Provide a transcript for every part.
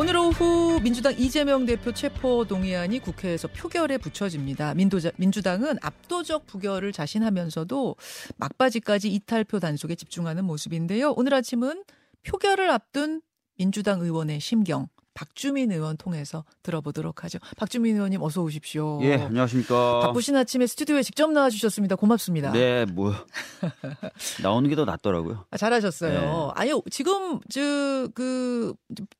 오늘 오후 민주당 이재명 대표 체포 동의안이 국회에서 표결에 붙여집니다. 민도자, 민주당은 압도적 부결을 자신하면서도 막바지까지 이탈표 단속에 집중하는 모습인데요. 오늘 아침은 표결을 앞둔 민주당 의원의 심경 박주민 의원 통해서 들어보도록 하죠. 박주민 의원님 어서 오십시오. 예, 안녕하십니까. 바쁘신 아침에 스튜디오에 직접 나와주셨습니다. 고맙습니다. 네, 뭐 나오는 게 더 낫더라고요. 아, 잘하셨어요. 네. 아니요, 지금 저그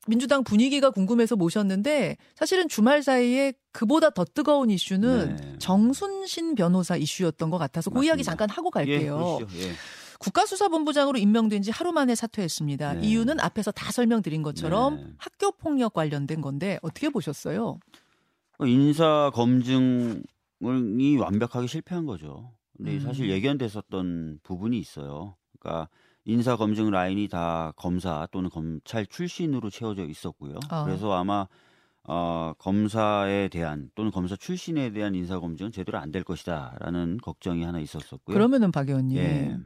민주당 분위기가 궁금해서 모셨는데 사실은 주말 사이에 그보다 더 뜨거운 이슈는 네. 정순신 변호사 이슈였던 것 같아서 맞습니다. 그 이야기 잠깐 하고 갈게요. 예, 예. 국가수사본부장으로 임명된 지 하루 만에 사퇴했습니다. 네. 이유는 앞에서 다 설명드린 것처럼 네. 학교 폭력 관련된 건데 어떻게 보셨어요? 어, 인사 검증이 완벽하게 실패한 거죠. 근데 음. 사실 예견됐었던 부분이 있어요. 그러니까 인사 검증 라인이 다 검사 또는 검찰 출신으로 채워져 있었고요. 아. 그래서 아마 어, 검사에 대한 또는 검사 출신에 대한 인사 검증은 제대로 안 될 것이다라는 걱정이 하나 있었었고요. 그러면은 박 의원님 예.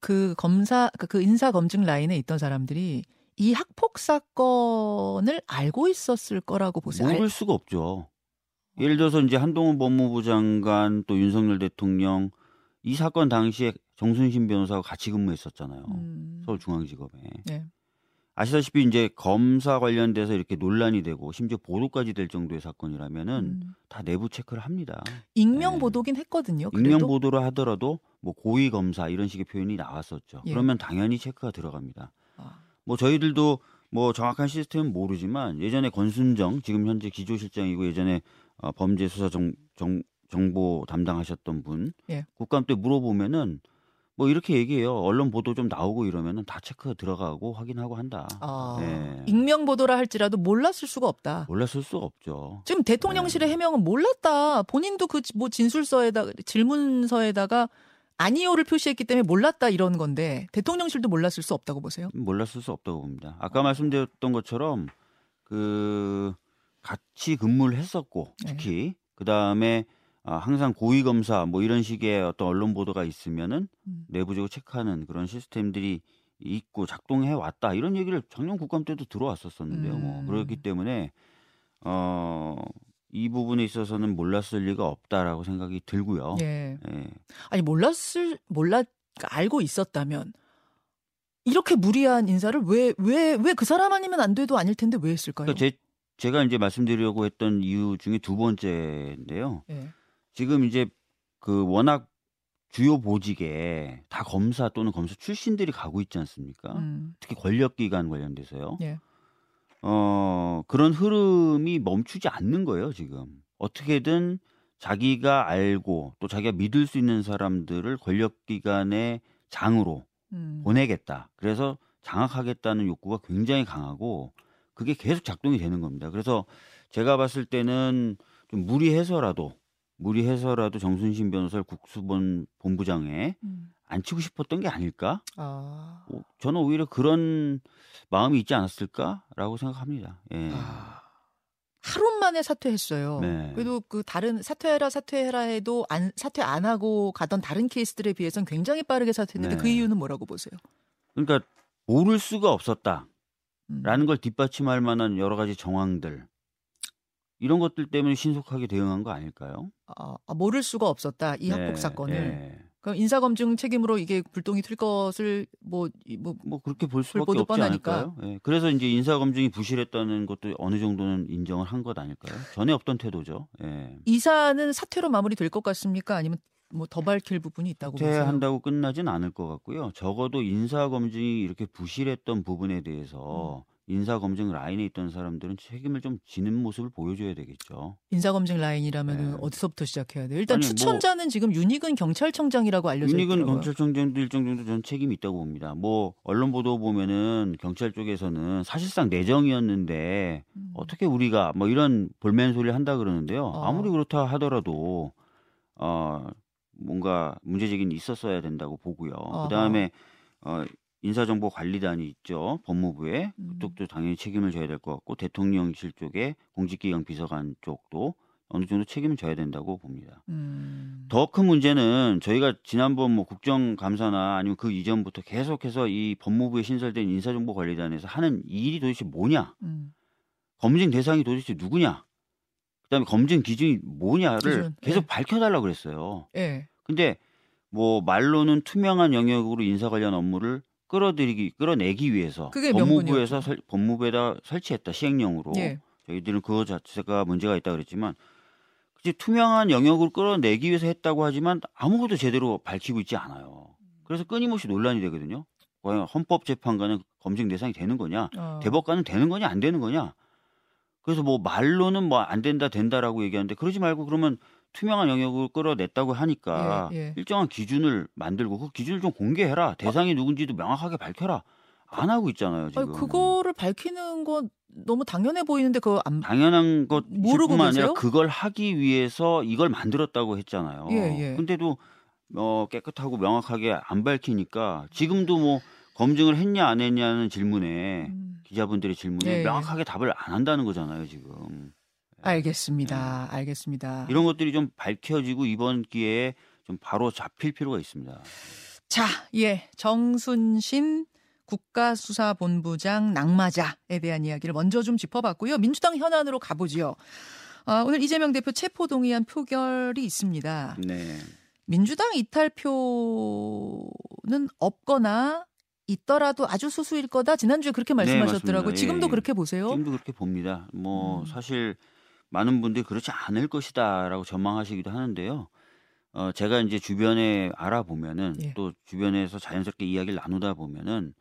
그 검사 그, 그 인사 검증 라인에 있던 사람들이 이 학폭 사건을 알고 있었을 거라고 보세요. 모를 수가 없죠. 예를 들어서 이제 한동훈 법무부 장관 또 윤석열 대통령 이 사건 당시에 정순신 변호사가 같이 근무했었잖아요. 음. 서울중앙지검에. 네. 아시다시피 이제 검사 관련돼서 이렇게 논란이 되고 심지어 보도까지 될 정도의 사건이라면은 음. 다 내부 체크를 합니다. 익명 네. 보도긴 했거든요. 그래도? 익명 보도를 하더라도 뭐 고위 검사 이런 식의 표현이 나왔었죠. 예. 그러면 당연히 체크가 들어갑니다. 아. 뭐 저희들도 뭐 정확한 시스템은 모르지만 예전에 권순정 지금 현재 기조실장이고 예전에 어, 범죄수사 정, 정, 정보 담당하셨던 분 예. 국감 때 물어보면은 뭐 이렇게 얘기해요. 언론 보도 좀 나오고 이러면은 다 체크 들어가고 확인하고 한다. 아, 네. 익명 보도라 할지라도 몰랐을 수가 없다. 몰랐을 수가 없죠. 지금 대통령실의 네. 해명은 몰랐다. 본인도 그 뭐 진술서에다가 질문서에다가 아니오를 표시했기 때문에 몰랐다 이런 건데 대통령실도 몰랐을 수 없다고 보세요? 몰랐을 수 없다고 봅니다. 아까 말씀드렸던 것처럼 그 같이 근무를 했었고 네. 특히 네. 그 다음에 아, 항상 고위 검사 뭐 이런 식의 어떤 언론 보도가 있으면은 음. 내부적으로 체크하는 그런 시스템들이 있고 작동해 왔다 이런 얘기를 작년 국감 때도 들어왔었었는데요. 뭐 음. 뭐 그렇기 때문에 어. 이 부분에 있어서는 몰랐을 리가 없다라고 생각이 들고요. 예. 예. 아니 몰랐을 몰랐 알고 있었다면 이렇게 무리한 인사를 왜 왜 왜 그 사람 아니면 안 돼도 아닐 텐데 왜 했을까요? 그러니까 제 제가 이제 말씀드리려고 했던 이유 중에 두 번째인데요. 예. 지금 이제 그 워낙 주요 보직에 다 검사 또는 검사 출신들이 가고 있지 않습니까? 음. 특히 권력기관 관련돼서요. 예. 어, 그런 흐름이 멈추지 않는 거예요, 지금. 어떻게든 자기가 알고 또 자기가 믿을 수 있는 사람들을 권력기관의 장으로 음. 보내겠다. 그래서 장악하겠다는 욕구가 굉장히 강하고 그게 계속 작동이 되는 겁니다. 그래서 제가 봤을 때는 좀 무리해서라도 무리해서라도 정순신 변호사를 국수본 본부장에 음. 앉히고 싶었던 게 아닐까? 아. 저는 오히려 그런 마음이 있지 않았을까라고 생각합니다. 예. 아. 하루 만에 사퇴했어요. 네. 그래도 그 다른 사퇴해라 사퇴해라 해도 안 사퇴 안 하고 가던 다른 케이스들에 비해서는 굉장히 빠르게 사퇴했는데 네. 그 이유는 뭐라고 보세요? 그러니까 모를 수가 없었다라는 음. 걸 뒷받침할 만한 여러 가지 정황들 이런 것들 때문에 신속하게 대응한 거 아닐까요? 아, 아 모를 수가 없었다 이 학폭 네, 사건을. 네. 그럼 인사검증 책임으로 이게 불똥이 튈 것을 뭐, 뭐, 뭐 그렇게 볼 수밖에 없지 뻔하니까. 않을까요? 예. 그래서 이제 인사검증이 부실했다는 것도 어느 정도는 인정을 한 것 아닐까요? 전에 없던 태도죠. 예. 이사는 사퇴로 마무리될 것 같습니까? 아니면 뭐 더 밝힐 부분이 있다고 보세요? 사퇴한다고 끝나진 않을 것 같고요. 적어도 인사검증이 이렇게 부실했던 부분에 대해서 음. 인사검증 라인에 있던 사람들은 책임을 좀 지는 모습을 보여줘야 되겠죠. 인사검증 라인이라면 네. 어디서부터 시작해야 돼요? 일단 아니, 뭐 추천자는 뭐, 지금 윤희근 경찰청장이라고 알려져 있고요. 윤희근 경찰청장도 일정 정도 전 책임이 있다고 봅니다. 뭐 언론 보도 보면은 경찰 쪽에서는 사실상 내정이었는데 음. 어떻게 우리가 뭐 이런 볼멘 소리를 한다 그러는데요. 어. 아무리 그렇다 하더라도 어 뭔가 문제제기는 있었어야 된다고 보고요. 그 다음에 어, 인사정보관리단이 있죠. 법무부에 음. 그쪽도 당연히 책임을 져야 될 것 같고 대통령실 쪽에 공직기강 비서관 쪽도 어느 정도 책임을 져야 된다고 봅니다. 음. 더큰 문제는 저희가 지난번 뭐 국정감사나 아니면 그 이전부터 계속해서 이 법무부에 신설된 인사정보관리단에서 하는 일이 도대체 뭐냐? 음. 검증 대상이 도대체 누구냐? 그다음에 검증 기준이 뭐냐를 기준. 계속 네. 밝혀달라 그랬어요. 네. 근데 뭐 말로는 투명한 영역으로 인사 관련 업무를 끌어들이기 끌어내기 위해서 법무부에서 설, 법무부에다 설치했다 시행령으로 예. 저희들은 그거 자체가 문제가 있다 그랬지만 그치 투명한 영역을 끌어내기 위해서 했다고 하지만 아무것도 제대로 밝히고 있지 않아요. 그래서 끊임없이 논란이 되거든요. 과연 헌법재판관은 검증 대상이 되는 거냐, 어. 대법관은 되는 거냐 안 되는 거냐. 그래서 뭐 말로는 뭐 안 된다 된다라고 얘기하는데 그러지 말고 그러면 투명한 영역을 끌어냈다고 하니까 예, 예. 일정한 기준을 만들고 그 기준을 좀 공개해라. 대상이 누군지도 명확하게 밝혀라. 안 하고 있잖아요 지금. 아니, 그거를 밝히는 건 너무 당연해 보이는데 그거 안 당연한 것 모르고 아니라 그걸 하기 위해서 이걸 만들었다고 했잖아요. 예, 예. 근데도 어, 깨끗하고 명확하게 안 밝히니까 지금도 뭐 검증을 했냐 안 했냐는 질문에 음. 기자분들의 질문에 네. 명확하게 답을 안 한다는 거잖아요 지금. 알겠습니다. 네. 알겠습니다. 이런 것들이 좀 밝혀지고 이번 기회에 좀 바로 잡힐 필요가 있습니다. 자, 예. 정순신 국가수사본부장 낙마자에 대한 이야기를 먼저 좀 짚어봤고요. 민주당 현안으로 가보지요. 아, 오늘 이재명 대표 체포동의안 표결이 있습니다. 네. 민주당 이탈표는 없거나 있더라도 아주 소수일 거다. 지난주에 그렇게 네, 말씀하셨더라고요. 네, 지금도 예, 그렇게 보세요? 지금도 그렇게 봅니다. 뭐 음. 사실 많은 분들이 그렇지 않을 것이다라고 전망하시기도 하는데요. 어, 제가 이제 주변에 알아보면은 예. 또 주변에서 자연스럽게 이야기를 나누다 보면은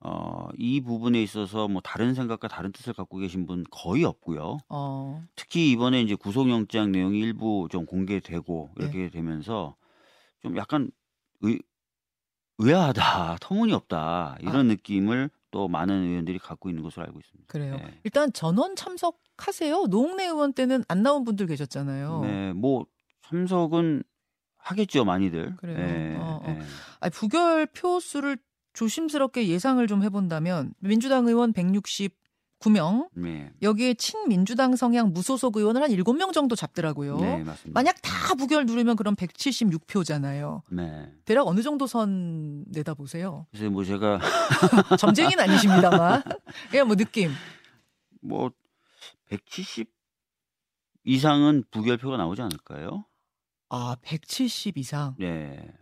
어, 이 부분에 있어서 뭐 다른 생각과 다른 뜻을 갖고 계신 분 거의 없고요. 어. 특히 이번에 이제 구속영장 내용이 일부 좀 공개되고 이렇게 예. 되면서 좀 약간 의, 의아하다, 터무니없다 이런 아. 느낌을 또 많은 의원들이 갖고 있는 것으로 알고 있습니다. 그래요. 네. 일단 전원 참석하세요. 노웅래 의원 때는 안 나온 분들 계셨잖아요. 네, 뭐 참석은 하겠죠, 많이들. 그래요. 네, 어, 어. 네. 아니, 부결 표 수를 조심스럽게 예상을 좀 해본다면 민주당 의원 160 9명. 네. 여기에 친민주당 성향 무소속 의원을 한 7명 정도 잡더라고요. 네. 만약 다 부결 누르면 그럼 176표잖아요. 네. 대략 어느 정도 선 내다 보세요? 글쎄 뭐 제가 점쟁이는 아니십니다만. 그냥 뭐 느낌. 뭐 170 이상은 부결표가 나오지 않을까요? 아, 170 이상. 네.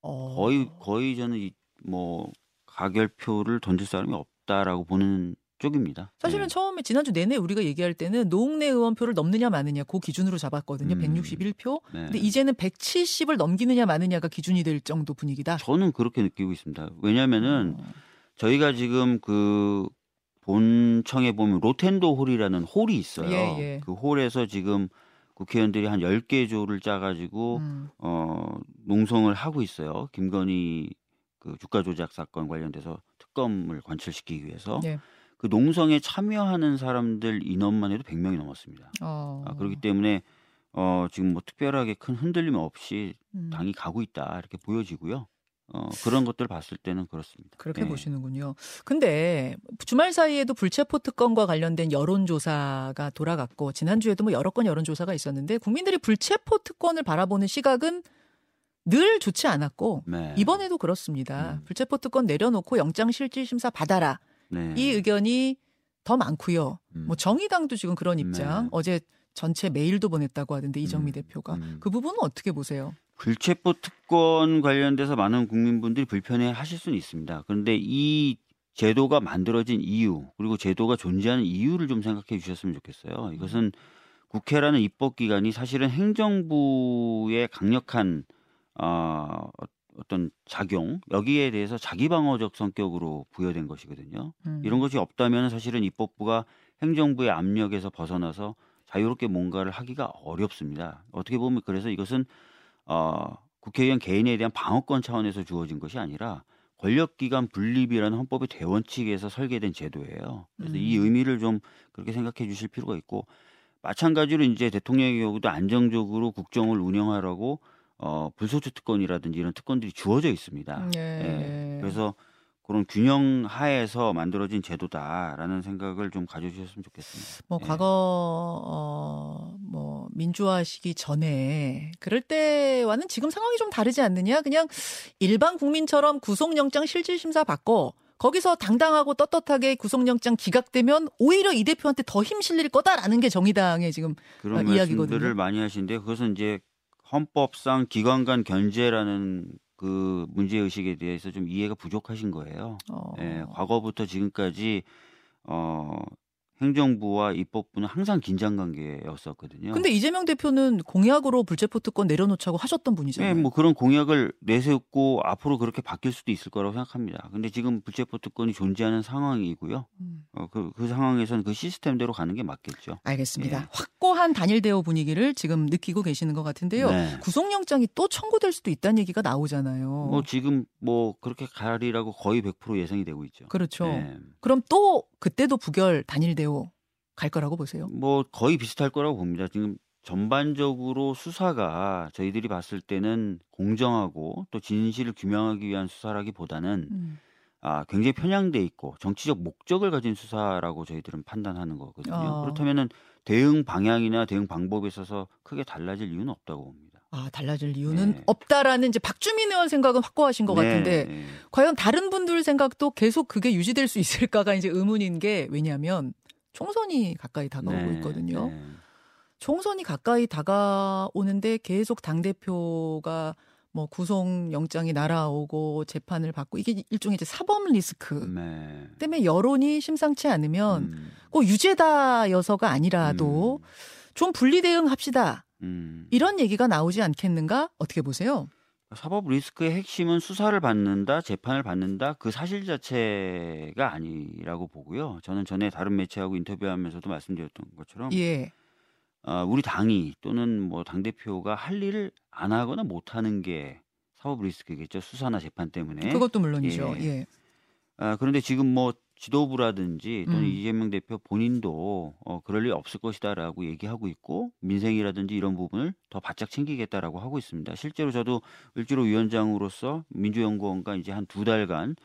어... 거의 거의 저는 뭐 가결표를 던질 사람이 없다라고 보는 쪽입니다. 사실은 네. 처음에 지난주 내내 우리가 얘기할 때는 노웅래 의원표를 넘느냐 마느냐 그 기준으로 잡았거든요. 음. 161표. 네. 근데 이제는 170을 넘기느냐 마느냐가 기준이 될 정도 분위기다. 저는 그렇게 느끼고 있습니다. 왜냐면은 어. 저희가 지금 그 본청에 보면 로텐도 홀이라는 홀이 있어요. 예, 예. 그 홀에서 지금 국회의원들이 한 10개 조를 짜가지고 음. 어, 농성을 하고 있어요. 김건희 그 주가 조작 사건 관련돼서 특검을 관철시키기 위해서. 예. 그 농성에 참여하는 사람들 인원만 해도 100명이 넘었습니다. 어. 아, 그렇기 때문에 어, 지금 뭐 특별하게 큰 흔들림 없이 음. 당이 가고 있다 이렇게 보여지고요. 어, 그런 것들 봤을 때는 그렇습니다. 그렇게 네. 보시는군요. 근데 주말 사이에도 불체포 특권과 관련된 여론조사가 돌아갔고 지난주에도 뭐 여러 건 여론조사가 있었는데 국민들이 불체포 특권을 바라보는 시각은 늘 좋지 않았고 네. 이번에도 그렇습니다. 음. 불체포 특권 내려놓고 영장 실질 심사 받아라. 네. 이 의견이 더 많고요. 음. 뭐 정의당도 지금 그런 입장. 네. 어제 전체 메일도 보냈다고 하던데 이정미 음. 대표가 음. 그 부분은 어떻게 보세요? 불체포 특권 관련돼서 많은 국민분들이 불편해 하실 수는 있습니다. 그런데 이 제도가 만들어진 이유 그리고 제도가 존재하는 이유를 좀 생각해 주셨으면 좋겠어요. 이것은 국회라는 입법기관이 사실은 행정부의 강력한 어, 어떤 작용 여기에 대해서 자기 방어적 성격으로 부여된 것이거든요. 음. 이런 것이 없다면 사실은 입법부가 행정부의 압력에서 벗어나서 자유롭게 뭔가를 하기가 어렵습니다. 어떻게 보면 그래서 이것은 어, 국회의원 개인에 대한 방어권 차원에서 주어진 것이 아니라 권력기관 분립이라는 헌법의 대원칙에서 설계된 제도예요. 그래서 음. 이 의미를 좀 그렇게 생각해 주실 필요가 있고 마찬가지로 이제 대통령의 경우도 안정적으로 국정을 운영하라고 어, 불소추 특권이라든지 이런 특권들이 주어져 있습니다. 예. 예. 그래서 그런 균형 하에서 만들어진 제도다라는 생각을 좀 가져주셨으면 좋겠습니다. 뭐 예. 과거 어, 뭐 민주화 시기 전에 그럴 때와는 지금 상황이 좀 다르지 않느냐? 그냥 일반 국민처럼 구속영장 실질심사 받고 거기서 당당하고 떳떳하게 구속영장 기각되면 오히려 이 대표한테 더 힘 실릴 거다라는 게 정의당의 지금 그런 이야기거든요. 말씀들을 많이 하시는데 그것은 이제 헌법상 기관 간 견제라는 그 문제 의식에 대해서 좀 이해가 부족하신 거예요. 어. 예, 과거부터 지금까지 어 행정부와 입법부는 항상 긴장 관계였었거든요. 근데 이재명 대표는 공약으로 불체포 특권 내려놓자고 하셨던 분이잖아요. 네, 뭐 그런 공약을 내세웠고 앞으로 그렇게 바뀔 수도 있을 거라고 생각합니다. 근데 지금 불체포 특권이 존재하는 상황이고요. 음. 어, 그, 그 상황에서는 그 시스템대로 가는 게 맞겠죠. 알겠습니다. 예. 확고한 단일 대우 분위기를 지금 느끼고 계시는 것 같은데요. 네. 구속영장이 또 청구될 수도 있다는 얘기가 나오잖아요. 뭐 지금 뭐 그렇게 가리라고 거의 100% 예상이 되고 있죠. 그렇죠. 네. 그럼 또 그때도 부결 단일 대우 갈 거라고 보세요? 뭐 거의 비슷할 거라고 봅니다. 지금 전반적으로 수사가 저희들이 봤을 때는 공정하고 또 진실을 규명하기 위한 수사라기보다는 음. 아, 굉장히 편향돼 있고 정치적 목적을 가진 수사라고 저희들은 판단하는 거거든요. 어. 그렇다면은 대응 방향이나 대응 방법에 있어서 크게 달라질 이유는 없다고 봅니다. 아, 달라질 이유는 네. 없다라는 이제 박주민 의원 생각은 확고하신 것 네. 같은데 네. 과연 다른 분들 생각도 계속 그게 유지될 수 있을까가 이제 의문인 게 왜냐하면 총선이 가까이 다가오고 네. 있거든요. 네. 총선이 가까이 다가오는데 계속 당 대표가 뭐 구속 영장이 날아오고 재판을 받고 이게 일종의 이제 사법 리스크 네. 때문에 여론이 심상치 않으면 음. 꼭 유죄다 여서가 아니라도 음. 좀 분리 대응합시다. 음. 이런 얘기가 나오지 않겠는가? 어떻게 보세요? 사법 리스크의 핵심은 수사를 받는다, 재판을 받는다 그 사실 자체가 아니라고 보고요. 저는 전에 다른 매체하고 인터뷰하면서도 말씀드렸던 것처럼 예. 어, 우리 당이 또는 뭐당 대표가 할 일을 안 하거나 못 하는 게 사법 리스크겠죠. 수사나 재판 때문에. 그것도 물론이죠. 예. 예. 아, 그런데 지금 뭐 지도부라든지 또는 음. 이재명 대표 본인도 어, 그럴 일 없을 것이다라고 얘기하고 있고 민생이라든지 이런 부분을 더 바짝 챙기겠다라고 하고 있습니다. 실제로 저도 을지로 위원장으로서 민주연구원과 이제 한 두 달간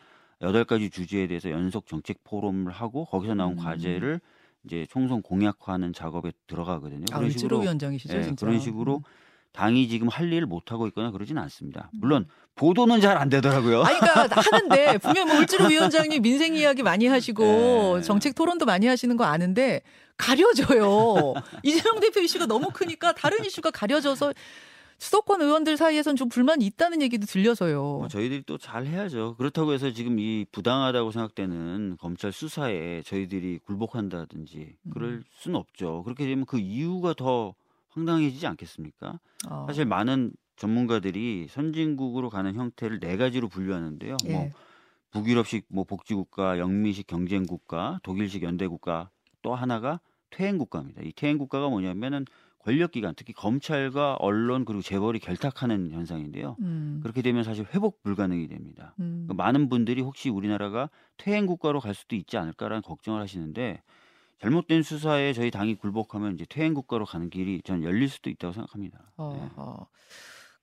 여덟 가지 주제에 대해서 연속 정책 포럼을 하고 거기서 나온 음. 과제를 이제 총선 공약화하는 작업에 들어가거든요. 아, 그런 식으로 위원장이시죠, 네, 그런 식으로 음. 당이 지금 할 일을 못 하고 있거나 그러진 않습니다. 물론 보도는 잘 안 되더라고요. 아니, 그러니까 하는데 분명 뭐 울지로 위원장님 민생 이야기 많이 하시고 네. 정책 토론도 많이 하시는 거 아는데 가려져요. 이재명 대표 이슈가 너무 크니까 다른 이슈가 가려져서 수도권 의원들 사이에선 좀 불만이 있다는 얘기도 들려서요. 뭐 저희들이 또 잘 해야죠. 그렇다고 해서 지금 이 부당하다고 생각되는 검찰 수사에 저희들이 굴복한다든지 그럴 음. 수는 없죠. 그렇게 되면 그 이유가 더 황당해지지 않겠습니까? 어. 사실 많은 전문가들이 선진국으로 가는 형태를 네 가지로 분류하는데요. 뭐 예. 뭐 북유럽식 뭐 복지국가, 영미식 경쟁국가, 독일식 연대국가, 또 하나가 퇴행국가입니다. 이 퇴행국가가 뭐냐면은 권력기관, 특히 검찰과 언론 그리고 재벌이 결탁하는 현상인데요. 음. 그렇게 되면 사실 회복 불가능이 됩니다. 음. 그러니까 많은 분들이 혹시 우리나라가 퇴행국가로 갈 수도 있지 않을까라는 걱정을 하시는데 잘못된 수사에 저희 당이 굴복하면 이제 퇴행 국가로 가는 길이 전 열릴 수도 있다고 생각합니다. 어, 네. 어.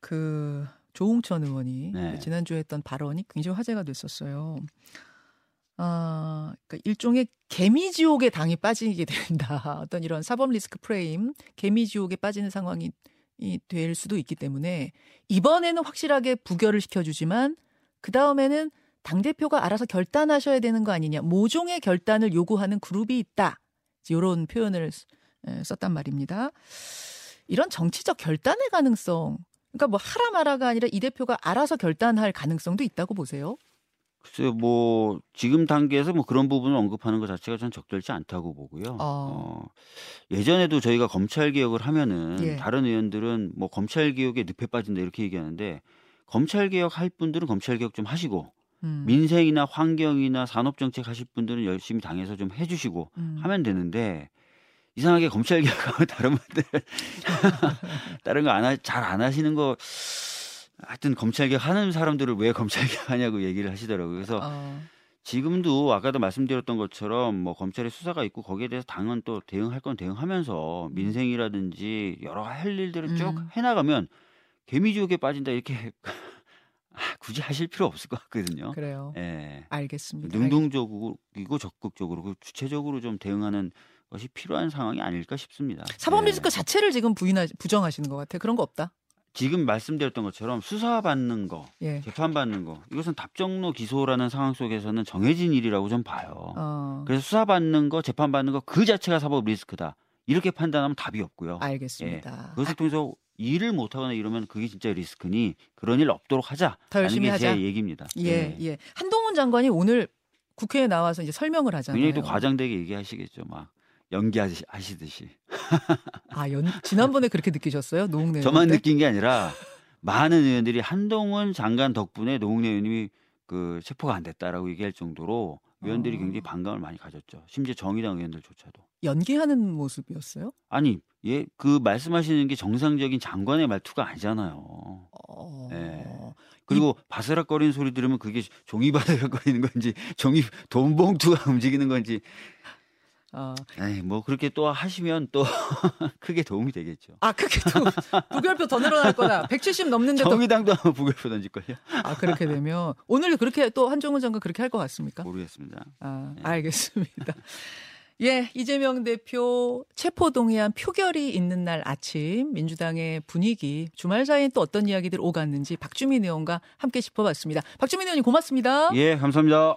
그 조홍천 의원이 네. 지난주에 했던 발언이 굉장히 화제가 됐었어요. 아, 그러니까 일종의 개미 지옥에 당이 빠지게 된다. 어떤 이런 사법 리스크 프레임, 개미 지옥에 빠지는 상황이 될 수도 있기 때문에 이번에는 확실하게 부결을 시켜주지만 그 다음에는 당 대표가 알아서 결단하셔야 되는 거 아니냐. 모종의 결단을 요구하는 그룹이 있다. 이런 표현을 썼단 말입니다. 이런 정치적 결단의 가능성, 그러니까 뭐 하라 마라가 아니라 이 대표가 알아서 결단할 가능성도 있다고 보세요. 글쎄요, 뭐 지금 단계에서 뭐 그런 부분을 언급하는 것 자체가 전 적절치 않다고 보고요. 어. 어 예전에도 저희가 검찰 개혁을 하면은 예. 다른 의원들은 뭐 검찰 개혁에 늪에 빠진다 이렇게 얘기하는데 검찰 개혁 할 분들은 검찰 개혁 좀 하시고 음. 민생이나 환경이나 산업정책 하실 분들은 열심히 당해서 좀 해주시고 음. 하면 되는데 이상하게 검찰 개혁하고 다른 분들 다른 거안잘안 하시는 거 하여튼 검찰 개혁 하는 사람들을 왜 검찰 개혁 하냐고 얘기를 하시더라고요. 그래서 어. 지금도 아까도 말씀드렸던 것처럼 뭐 검찰의 수사가 있고 거기에 대해서 당은 또 대응할 건 대응하면서 음. 민생이라든지 여러 할 일들을 쭉 음. 해나가면 개미지옥에 빠진다 이렇게 아, 굳이 하실 필요 없을 것 같거든요. 그래요. 예. 알겠습니다. 능동적이고 주적극적으로 그 주체적으로 좀 대응하는 것이 필요한 상황이 아닐까 싶습니다. 사법 리스크 예. 자체를 지금 부인하 부정하시는 것 같아요. 그런 거 없다. 지금 말씀드렸던 것처럼 수사받는 거, 예. 재판받는 거 이것은 답정로 기소라는 상황 속에서는 정해진 일이라고 좀 봐요. 어. 그래서 수사받는 거, 재판받는 거 그 자체가 사법 리스크다. 이렇게 판단하면 답이 없고요. 알겠습니다. 예. 그것을 통해서 일을 못하거나 이러면 그게 진짜 리스크니 그런 일 없도록 하자. 더 열심히 하자. 제 얘기입니다. 예, 예, 예. 한동훈 장관이 오늘 국회에 나와서 이제 설명을 하잖아요. 굉장히 또 과장되게 얘기하시겠죠. 막 연기하시듯이. 아, 연, 지난번에 그렇게 느끼셨어요? 노웅래 저만 느낀 게 아니라 많은 의원들이 한동훈 장관 덕분에 노웅래 의원님이 그 체포가 안 됐다라고 얘기할 정도로 의원들이 어. 굉장히 반감을 많이 가졌죠. 심지어 정의당 의원들조차도. 연기하는 모습이었어요? 아니, 예, 그 말씀하시는 게 정상적인 장관의 말투가 아니잖아요. 어... 네. 그리고 이... 바스락거리는 소리 들으면 그게 종이 바스락거리는 건지 종이 돈봉투가 움직이는 건지 어. 에이, 뭐 그렇게 또 하시면 또 크게 도움이 되겠죠. 아, 크게 도 부결표 더 늘어날 거다. 170 넘는데 정의당도 아마 부결표 던질 걸요. 아, 그렇게 되면 오늘 그렇게 또 한종훈 장관 그렇게 할 것 같습니까? 모르겠습니다. 아, 네. 알겠습니다. 예, 이재명 대표 체포동의안 표결이 있는 날 아침 민주당의 분위기 주말 사이엔 또 어떤 이야기들 오갔는지 박주민 의원과 함께 짚어봤습니다. 박주민 의원님 고맙습니다. 예, 감사합니다.